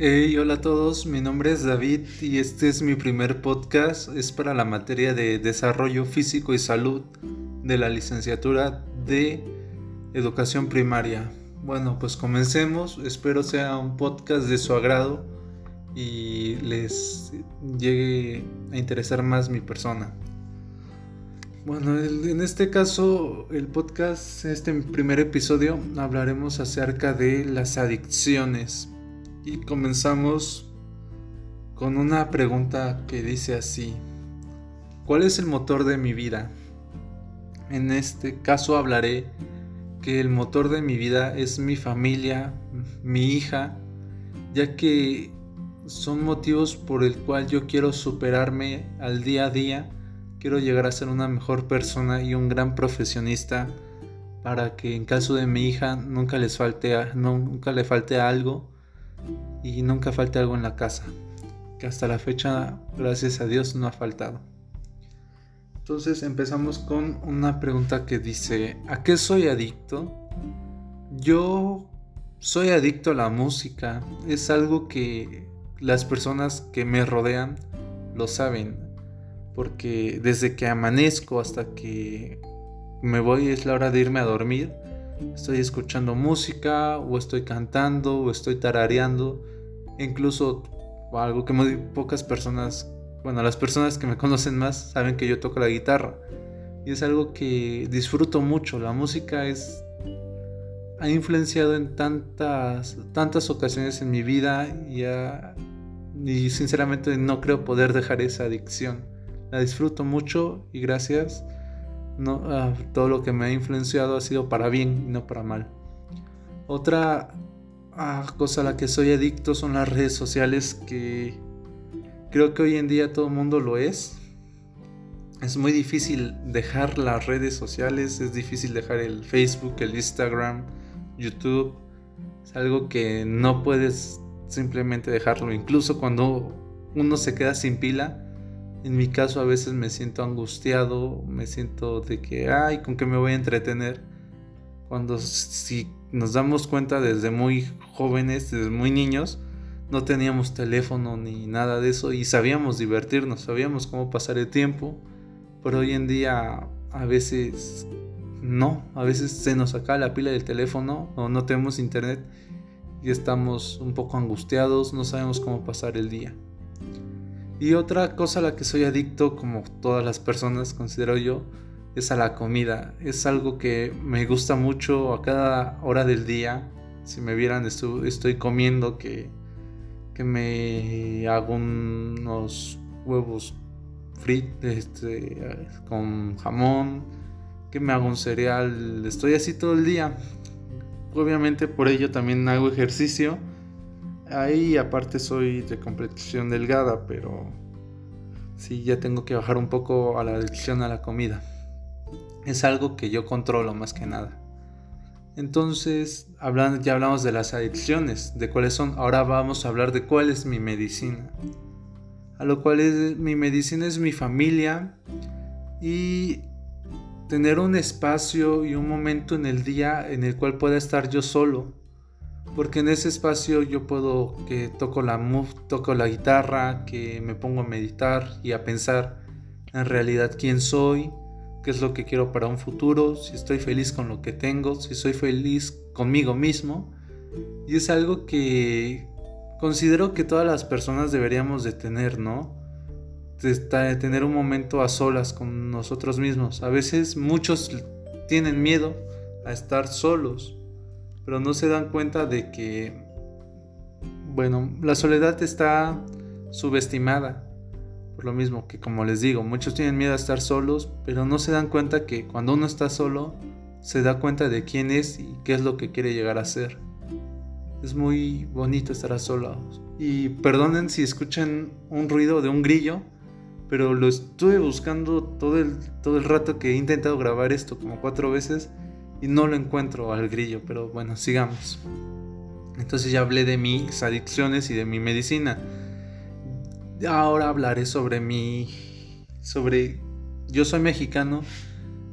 Hey, hola a todos, mi nombre es David y este es mi primer podcast. Es para la materia de desarrollo físico y salud de la licenciatura de educación primaria. Bueno, pues comencemos. Espero sea un podcast de su agrado y les llegue a interesar más mi persona. Bueno, en este caso, el podcast, este primer episodio, hablaremos acerca de las adicciones y comenzamos con una pregunta que dice así. ¿Cuál es el motor de mi vida? En este caso hablaré que el motor de mi vida es mi familia, mi hija, ya que son motivos por el cual yo quiero superarme al día a día, quiero llegar a ser una mejor persona y un gran profesionista para que en caso de mi hija nunca les falte nunca le falte algo y nunca falte algo en la casa, que hasta la fecha, gracias a Dios, no ha faltado. Entonces empezamos con una pregunta que dice, ¿a qué soy adicto? Yo soy adicto a la música, es algo que las personas que me rodean lo saben, porque desde que amanezco hasta que me voy es la hora de irme a dormir, estoy escuchando música o estoy cantando o estoy tarareando. Incluso algo que muy pocas personas, bueno, las personas que me conocen más saben que yo toco la guitarra. Y es algo que disfruto mucho. La música es ha influenciado en tantas tantas ocasiones en mi vida y, y sinceramente no creo poder dejar esa adicción. La disfruto mucho y gracias no, ah, todo lo que me ha influenciado ha sido para bien y no para mal. Otra ah, cosa a la que soy adicto son las redes sociales que creo que hoy en día todo el mundo lo es. Es muy difícil dejar las redes sociales, es difícil dejar el Facebook, el Instagram, YouTube. Es algo que no puedes simplemente dejarlo. Incluso cuando uno se queda sin pila, en mi caso a veces me siento angustiado, me siento de que, ay, ¿con qué me voy a entretener? Cuando si nos damos cuenta desde muy jóvenes, desde muy niños, no teníamos teléfono ni nada de eso y sabíamos divertirnos, sabíamos cómo pasar el tiempo, pero hoy en día a veces no, a veces se nos saca la pila del teléfono o no tenemos internet y estamos un poco angustiados, no sabemos cómo pasar el día. Y otra cosa a la que soy adicto, como todas las personas considero yo, es a la comida. Es algo que me gusta mucho a cada hora del día. Si me vieran, estoy, comiendo que, que me hago unos huevos fritos este, con jamón, que me hago un cereal. Estoy así todo el día. Obviamente por ello también hago ejercicio Ahí aparte soy de complexión delgada, pero sí ya tengo que bajar un poco a la adicción a la comida. Es algo que yo controlo más que nada. Entonces, hablando, ya hablamos de las adicciones, de cuáles son. Ahora vamos a hablar de cuál es mi medicina. A lo cual es, mi medicina es mi familia y tener un espacio y un momento en el día en el cual pueda estar yo solo porque en ese espacio yo puedo que toco la toco la guitarra, que me pongo a meditar y a pensar en realidad quién soy, qué es lo que quiero para un futuro, si estoy feliz con lo que tengo, si soy feliz conmigo mismo. Y es algo que considero que todas las personas deberíamos de tener, ¿no? De tener un momento a solas con nosotros mismos. A veces muchos tienen miedo a estar solos pero no se dan cuenta de que, bueno, la soledad está subestimada. Por lo mismo que, como les digo, muchos tienen miedo a estar solos, pero no se dan cuenta que cuando uno está solo, se da cuenta de quién es y qué es lo que quiere llegar a ser. Es muy bonito estar a solos. Y perdonen si escuchan un ruido de un grillo, pero lo estuve buscando todo el, todo el rato que he intentado grabar esto, como cuatro veces, y no lo encuentro al grillo, pero bueno, sigamos. Entonces ya hablé de mis adicciones y de mi medicina. Ahora hablaré sobre mi... sobre... Yo soy mexicano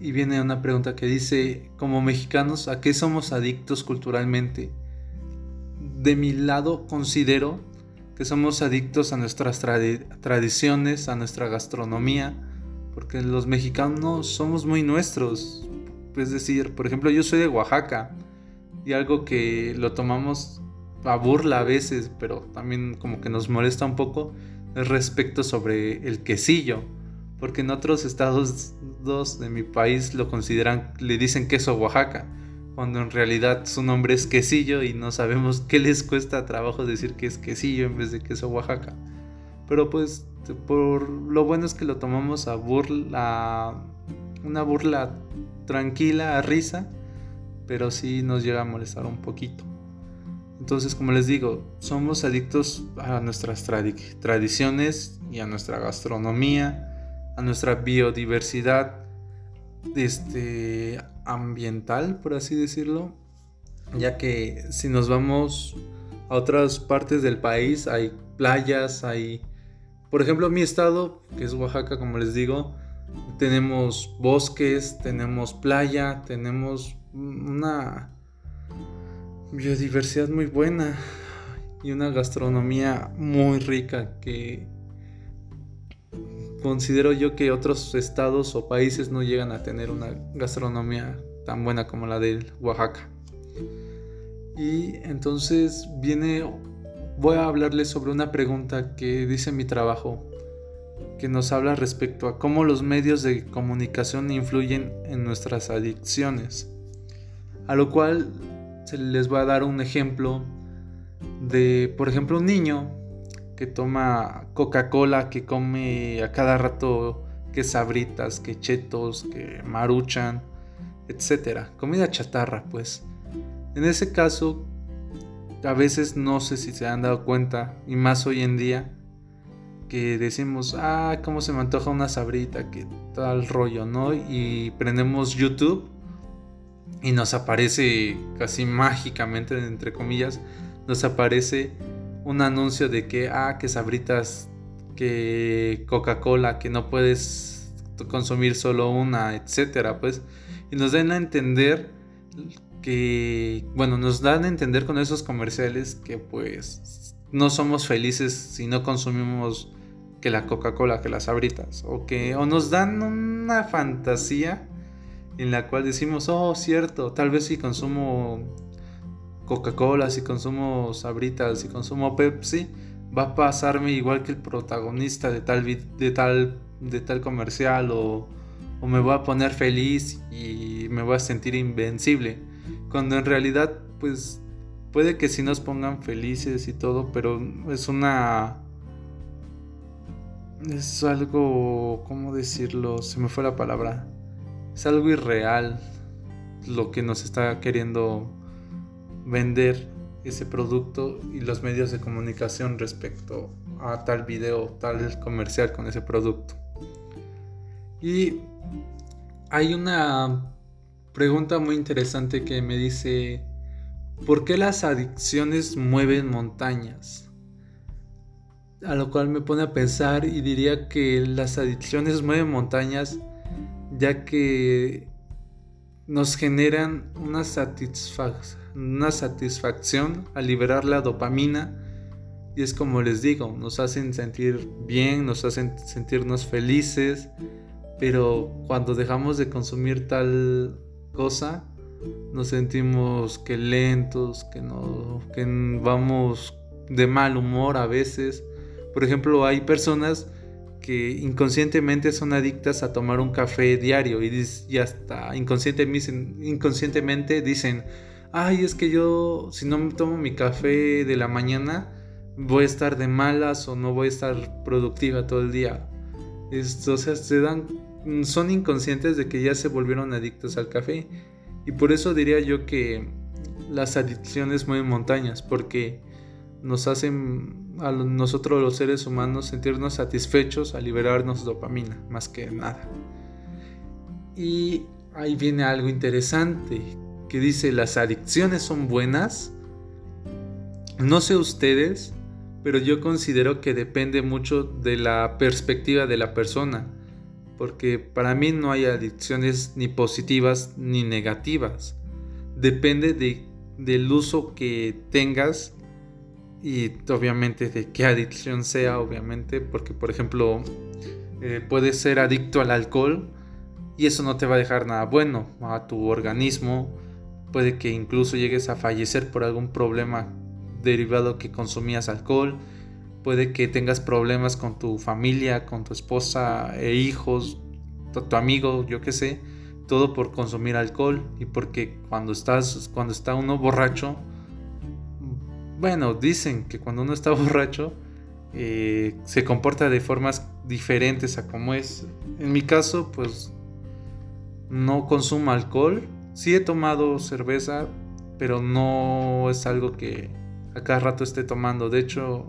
y viene una pregunta que dice, como mexicanos, ¿a qué somos adictos culturalmente? de mi lado considero que somos adictos a nuestras tradiciones, a nuestra gastronomía, porque los mexicanos somos muy nuestros. Es decir, por ejemplo, yo soy de Oaxaca y algo que lo tomamos a burla a veces, pero también como que nos molesta un poco, es respecto sobre el quesillo, porque en otros estados de mi país lo consideran, le dicen queso Oaxaca cuando en realidad su nombre es quesillo y no sabemos qué les cuesta trabajo decir que es quesillo en vez de queso Oaxaca. Pero pues por lo bueno es que lo tomamos a burla, una burla tranquila, a risa, pero sí nos llega a molestar un poquito. Entonces, como les digo, somos adictos a nuestras tradiciones y a nuestra gastronomía, a nuestra biodiversidad, este, ambiental, por así decirlo, ya que si nos vamos a otras partes del país hay playas, hay, por ejemplo, mi estado, que es Oaxaca, como les digo, tenemos bosques, tenemos playa, tenemos una biodiversidad muy buena y una gastronomía muy rica que considero yo que otros estados o países no llegan a tener una gastronomía tan buena como la de Oaxaca. Y entonces viene, voy a hablarles sobre una pregunta que dice mi trabajo, que nos habla respecto a cómo los medios de comunicación influyen en nuestras adicciones. A lo cual se les voy a dar un ejemplo de, por ejemplo, un niño que toma Coca-Cola, que come a cada rato que sabritas, que chetos, que maruchan, etcétera. Comida chatarra, pues. En ese caso, a veces no sé si se han dado cuenta, y más hoy en día, que decimos, ah, cómo se me antoja una sabrita, que tal rollo, ¿no? Y prendemos YouTube y nos aparece casi mágicamente, entre comillas, nos aparece un anuncio de que, ah, que sabritas, que Coca-Cola, que no puedes consumir solo una, etcétera, pues. Y nos dan a entender que, bueno, nos dan a entender con esos comerciales que, pues, no somos felices si no consumimos que la Coca-Cola, que las sabritas, o que, o nos dan una fantasía en la cual decimos, oh, cierto, tal vez si consumo Coca-Cola, si consumo Sabritas, si consumo Pepsi, va a pasarme igual que el protagonista de tal, de tal, de tal comercial o, o me voy a poner feliz y me voy a sentir invencible. Cuando en realidad, pues puede que sí nos pongan felices y todo, pero es una... Es algo, ¿cómo decirlo? Se me fue la palabra. Es algo irreal lo que nos está queriendo vender ese producto y los medios de comunicación respecto a tal video, tal comercial con ese producto. Y hay una pregunta muy interesante que me dice, ¿por qué las adicciones mueven montañas? A lo cual me pone a pensar y diría que las adicciones mueven montañas ya que nos generan una satisfacción al liberar la dopamina y es como les digo, nos hacen sentir bien, nos hacen sentirnos felices, pero cuando dejamos de consumir tal cosa, nos sentimos que lentos, que no que vamos de mal humor a veces. Por ejemplo, hay personas que inconscientemente son adictas a tomar un café diario y, hasta inconscientemente dicen, ay, es que yo si no tomo mi café de la mañana voy a estar de malas o no voy a estar productiva todo el día. o sea, se dan, son inconscientes de que ya se volvieron adictos al café. Y por eso diría yo que las adicciones mueven montañas, porque nos hacen a nosotros los seres humanos sentirnos satisfechos al liberarnos dopamina, más que nada. Y ahí viene algo interesante, que dice las adicciones son buenas. No sé ustedes, pero yo considero que depende mucho de la perspectiva de la persona, porque para mí no hay adicciones ni positivas ni negativas. Depende de, del uso que tengas y obviamente de qué adicción sea, obviamente, porque por ejemplo eh, puedes ser adicto al alcohol y eso no te va a dejar nada bueno a tu organismo, puede que incluso llegues a fallecer por algún problema derivado que consumías alcohol, puede que tengas problemas con tu familia, con tu esposa e hijos, tu, tu amigo, yo qué sé, todo por consumir alcohol y porque cuando estás cuando está uno borracho bueno, dicen que cuando uno está borracho eh, se comporta de formas diferentes a como es. En mi caso, pues no consumo alcohol. Sí he tomado cerveza, pero no es algo que a cada rato esté tomando. De hecho,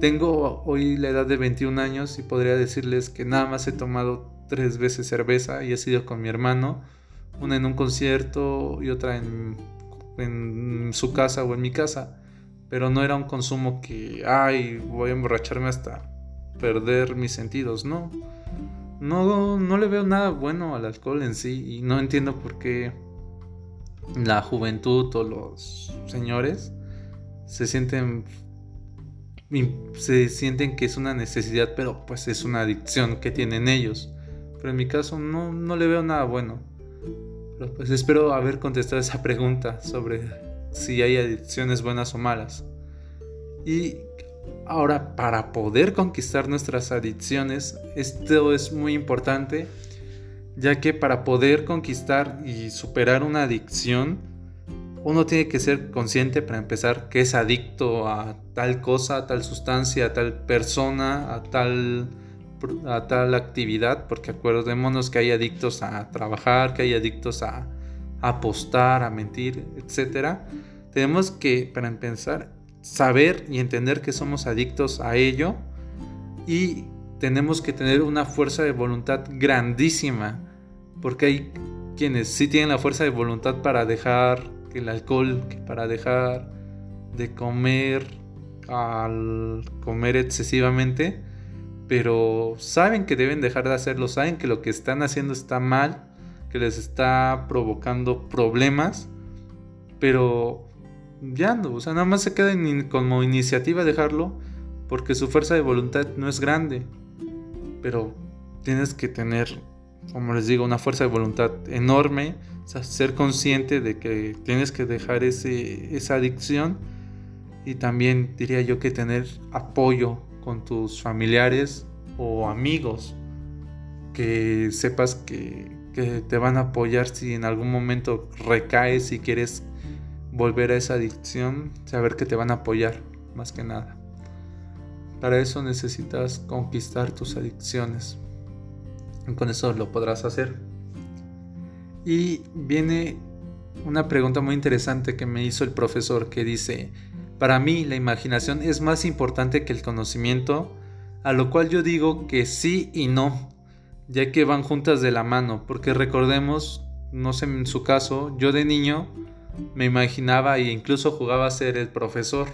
tengo hoy la edad de 21 años y podría decirles que nada más he tomado tres veces cerveza y he sido con mi hermano. Una en un concierto y otra en, en su casa o en mi casa pero no era un consumo que, ay, voy a emborracharme hasta perder mis sentidos, no. No, no le veo nada bueno al alcohol en sí y no entiendo por qué la juventud o los señores se sienten se sienten que es una necesidad, pero pues es una adicción que tienen ellos. Pero en mi caso no, no le veo nada bueno. Pero pues espero haber contestado esa pregunta sobre si hay adicciones buenas o malas. Y ahora, para poder conquistar nuestras adicciones, esto es muy importante, ya que para poder conquistar y superar una adicción, uno tiene que ser consciente para empezar que es adicto a tal cosa, a tal sustancia, a tal persona, a tal, a tal actividad, porque acordémonos que hay adictos a trabajar, que hay adictos a apostar, a mentir, etc. Tenemos que, para empezar, saber y entender que somos adictos a ello y tenemos que tener una fuerza de voluntad grandísima, porque hay quienes sí tienen la fuerza de voluntad para dejar el alcohol, para dejar de comer al comer excesivamente, pero saben que deben dejar de hacerlo, saben que lo que están haciendo está mal, que les está provocando problemas, pero ya no, o sea, nada más se queda como iniciativa dejarlo porque su fuerza de voluntad no es grande, pero tienes que tener, como les digo, una fuerza de voluntad enorme, ser consciente de que tienes que dejar ese, esa adicción y también diría yo que tener apoyo con tus familiares o amigos que sepas que, que te van a apoyar si en algún momento recaes y quieres volver a esa adicción, saber que te van a apoyar, más que nada. Para eso necesitas conquistar tus adicciones. Y con eso lo podrás hacer. Y viene una pregunta muy interesante que me hizo el profesor que dice, para mí la imaginación es más importante que el conocimiento, a lo cual yo digo que sí y no, ya que van juntas de la mano, porque recordemos, no sé en su caso, yo de niño me imaginaba e incluso jugaba a ser el profesor,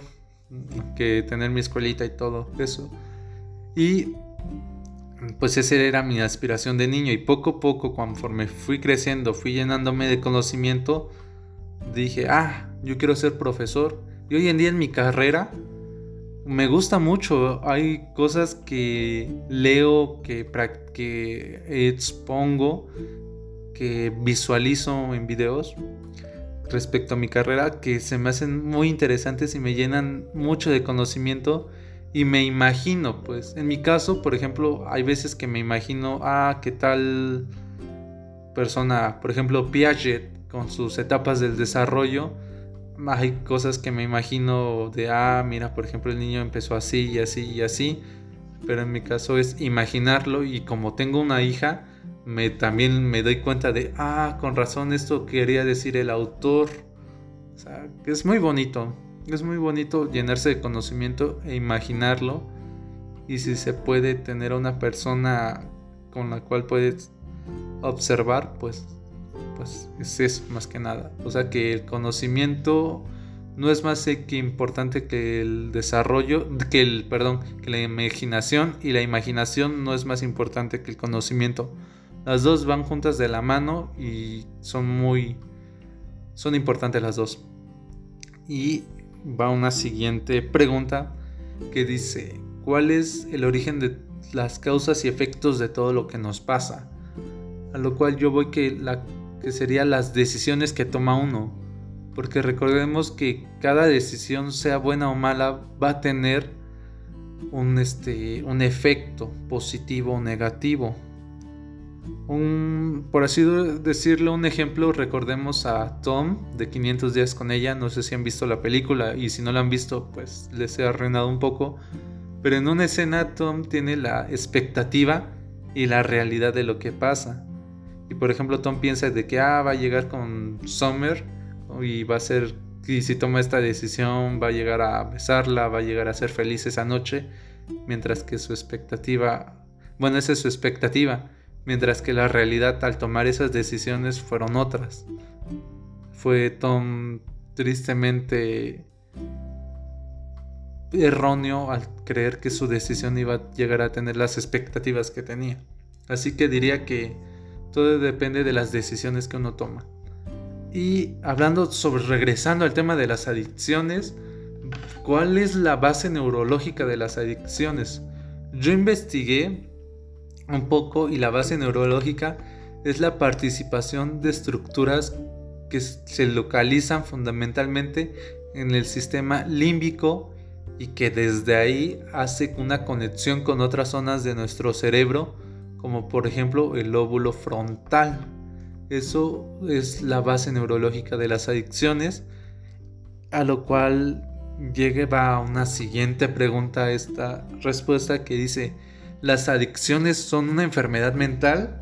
que tener mi escuelita y todo eso. Y pues esa era mi aspiración de niño y poco a poco conforme fui creciendo, fui llenándome de conocimiento, dije, ah, yo quiero ser profesor. Y hoy en día en mi carrera me gusta mucho, hay cosas que leo, que, expongo, que visualizo en videos respecto a mi carrera que se me hacen muy interesantes y me llenan mucho de conocimiento y me imagino, pues, en mi caso, por ejemplo, hay veces que me imagino, ah, qué tal persona, por ejemplo, Piaget con sus etapas del desarrollo, hay cosas que me imagino de, ah, mira, por ejemplo, el niño empezó así y así y así, pero en mi caso es imaginarlo y como tengo una hija, me, también me doy cuenta de, ah, con razón esto quería decir el autor. O sea, es muy bonito, es muy bonito llenarse de conocimiento e imaginarlo. Y si se puede tener una persona con la cual puedes observar, pues, pues es eso más que nada. O sea que el conocimiento no es más que importante que el desarrollo, que el, perdón, que la imaginación y la imaginación no es más importante que el conocimiento. Las dos van juntas de la mano y son muy... son importantes las dos. Y va una siguiente pregunta que dice, ¿cuál es el origen de las causas y efectos de todo lo que nos pasa? A lo cual yo voy que, la, que sería las decisiones que toma uno. Porque recordemos que cada decisión, sea buena o mala, va a tener un, este, un efecto positivo o negativo. Un, por así decirlo, un ejemplo, recordemos a Tom de 500 días con ella, no sé si han visto la película y si no la han visto, pues les he arruinado un poco, pero en una escena Tom tiene la expectativa y la realidad de lo que pasa. Y por ejemplo Tom piensa de que ah, va a llegar con Summer y va a ser, y si toma esta decisión va a llegar a besarla, va a llegar a ser feliz esa noche, mientras que su expectativa, bueno, esa es su expectativa mientras que la realidad al tomar esas decisiones fueron otras. Fue Tom tristemente erróneo al creer que su decisión iba a llegar a tener las expectativas que tenía. Así que diría que todo depende de las decisiones que uno toma. Y hablando sobre, regresando al tema de las adicciones, ¿cuál es la base neurológica de las adicciones? Yo investigué un poco y la base neurológica es la participación de estructuras que se localizan fundamentalmente en el sistema límbico y que desde ahí hace una conexión con otras zonas de nuestro cerebro, como por ejemplo el lóbulo frontal. Eso es la base neurológica de las adicciones, a lo cual llega una siguiente pregunta esta respuesta que dice, las adicciones son una enfermedad mental?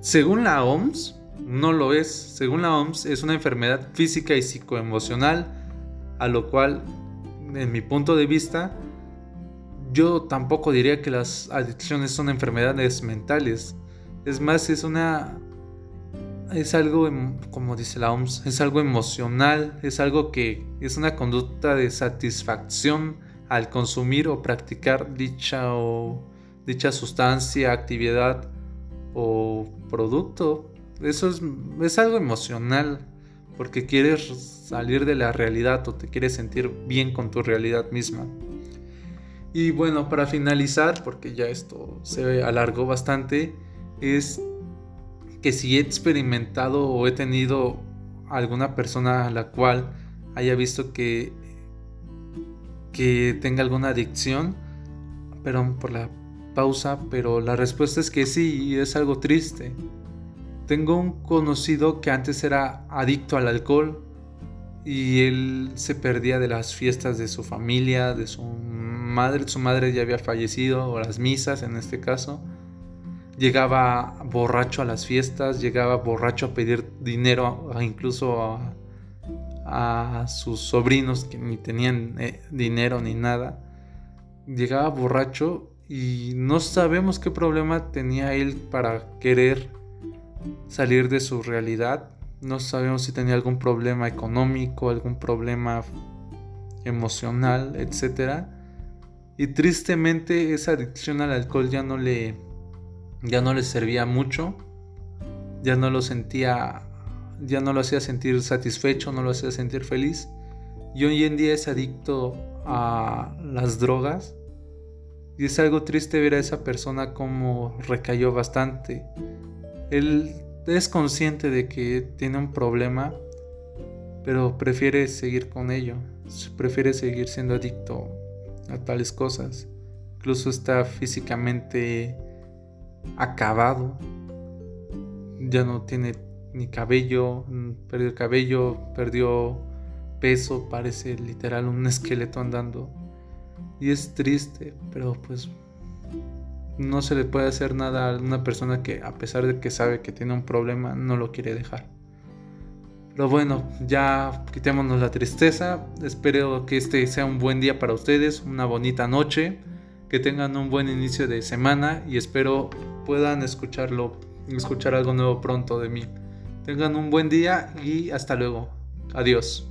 Según la OMS, no lo es. Según la OMS, es una enfermedad física y psicoemocional, a lo cual, en mi punto de vista, yo tampoco diría que las adicciones son enfermedades mentales. Es más, es una... Es algo, em, como dice la OMS, es algo emocional, es algo que es una conducta de satisfacción al consumir o practicar dicha, o, dicha sustancia, actividad o producto. Eso es, es algo emocional porque quieres salir de la realidad o te quieres sentir bien con tu realidad misma. Y bueno, para finalizar, porque ya esto se alargó bastante, es que si he experimentado o he tenido alguna persona a la cual haya visto que que tenga alguna adicción. Perdón por la pausa, pero la respuesta es que sí, y es algo triste. Tengo un conocido que antes era adicto al alcohol y él se perdía de las fiestas de su familia, de su su madre ya había fallecido, o las misas en este caso. Llegaba borracho a las fiestas, llegaba borracho a pedir dinero, incluso a, sus sobrinos que ni tenían eh, dinero ni nada. Llegaba borracho y no sabemos qué problema tenía él para querer salir de su realidad. No sabemos si tenía algún problema económico, algún problema emocional, etc. Y tristemente esa adicción al alcohol ya no le ya no le servía mucho. Ya no lo sentía ya no lo hacía sentir satisfecho, no lo hacía sentir feliz. Y hoy en día es adicto a las drogas. Y es algo triste ver a esa persona como recayó bastante. Él es consciente de que tiene un problema, pero prefiere seguir con ello. Prefiere seguir siendo adicto a tales cosas. Incluso está físicamente acabado. Ya no tiene ni cabello, perdió el cabello, perdió peso, parece literal un esqueleto andando. Y es triste, pero pues no se le puede hacer nada a una persona que a pesar de que sabe que tiene un problema, no lo quiere dejar. Pero bueno, ya quitémonos la tristeza. Espero que este sea un buen día para ustedes, una bonita noche, que tengan un buen inicio de semana y espero puedan escucharlo, escuchar algo nuevo pronto de mí. Tengan un buen día y hasta luego. Adiós.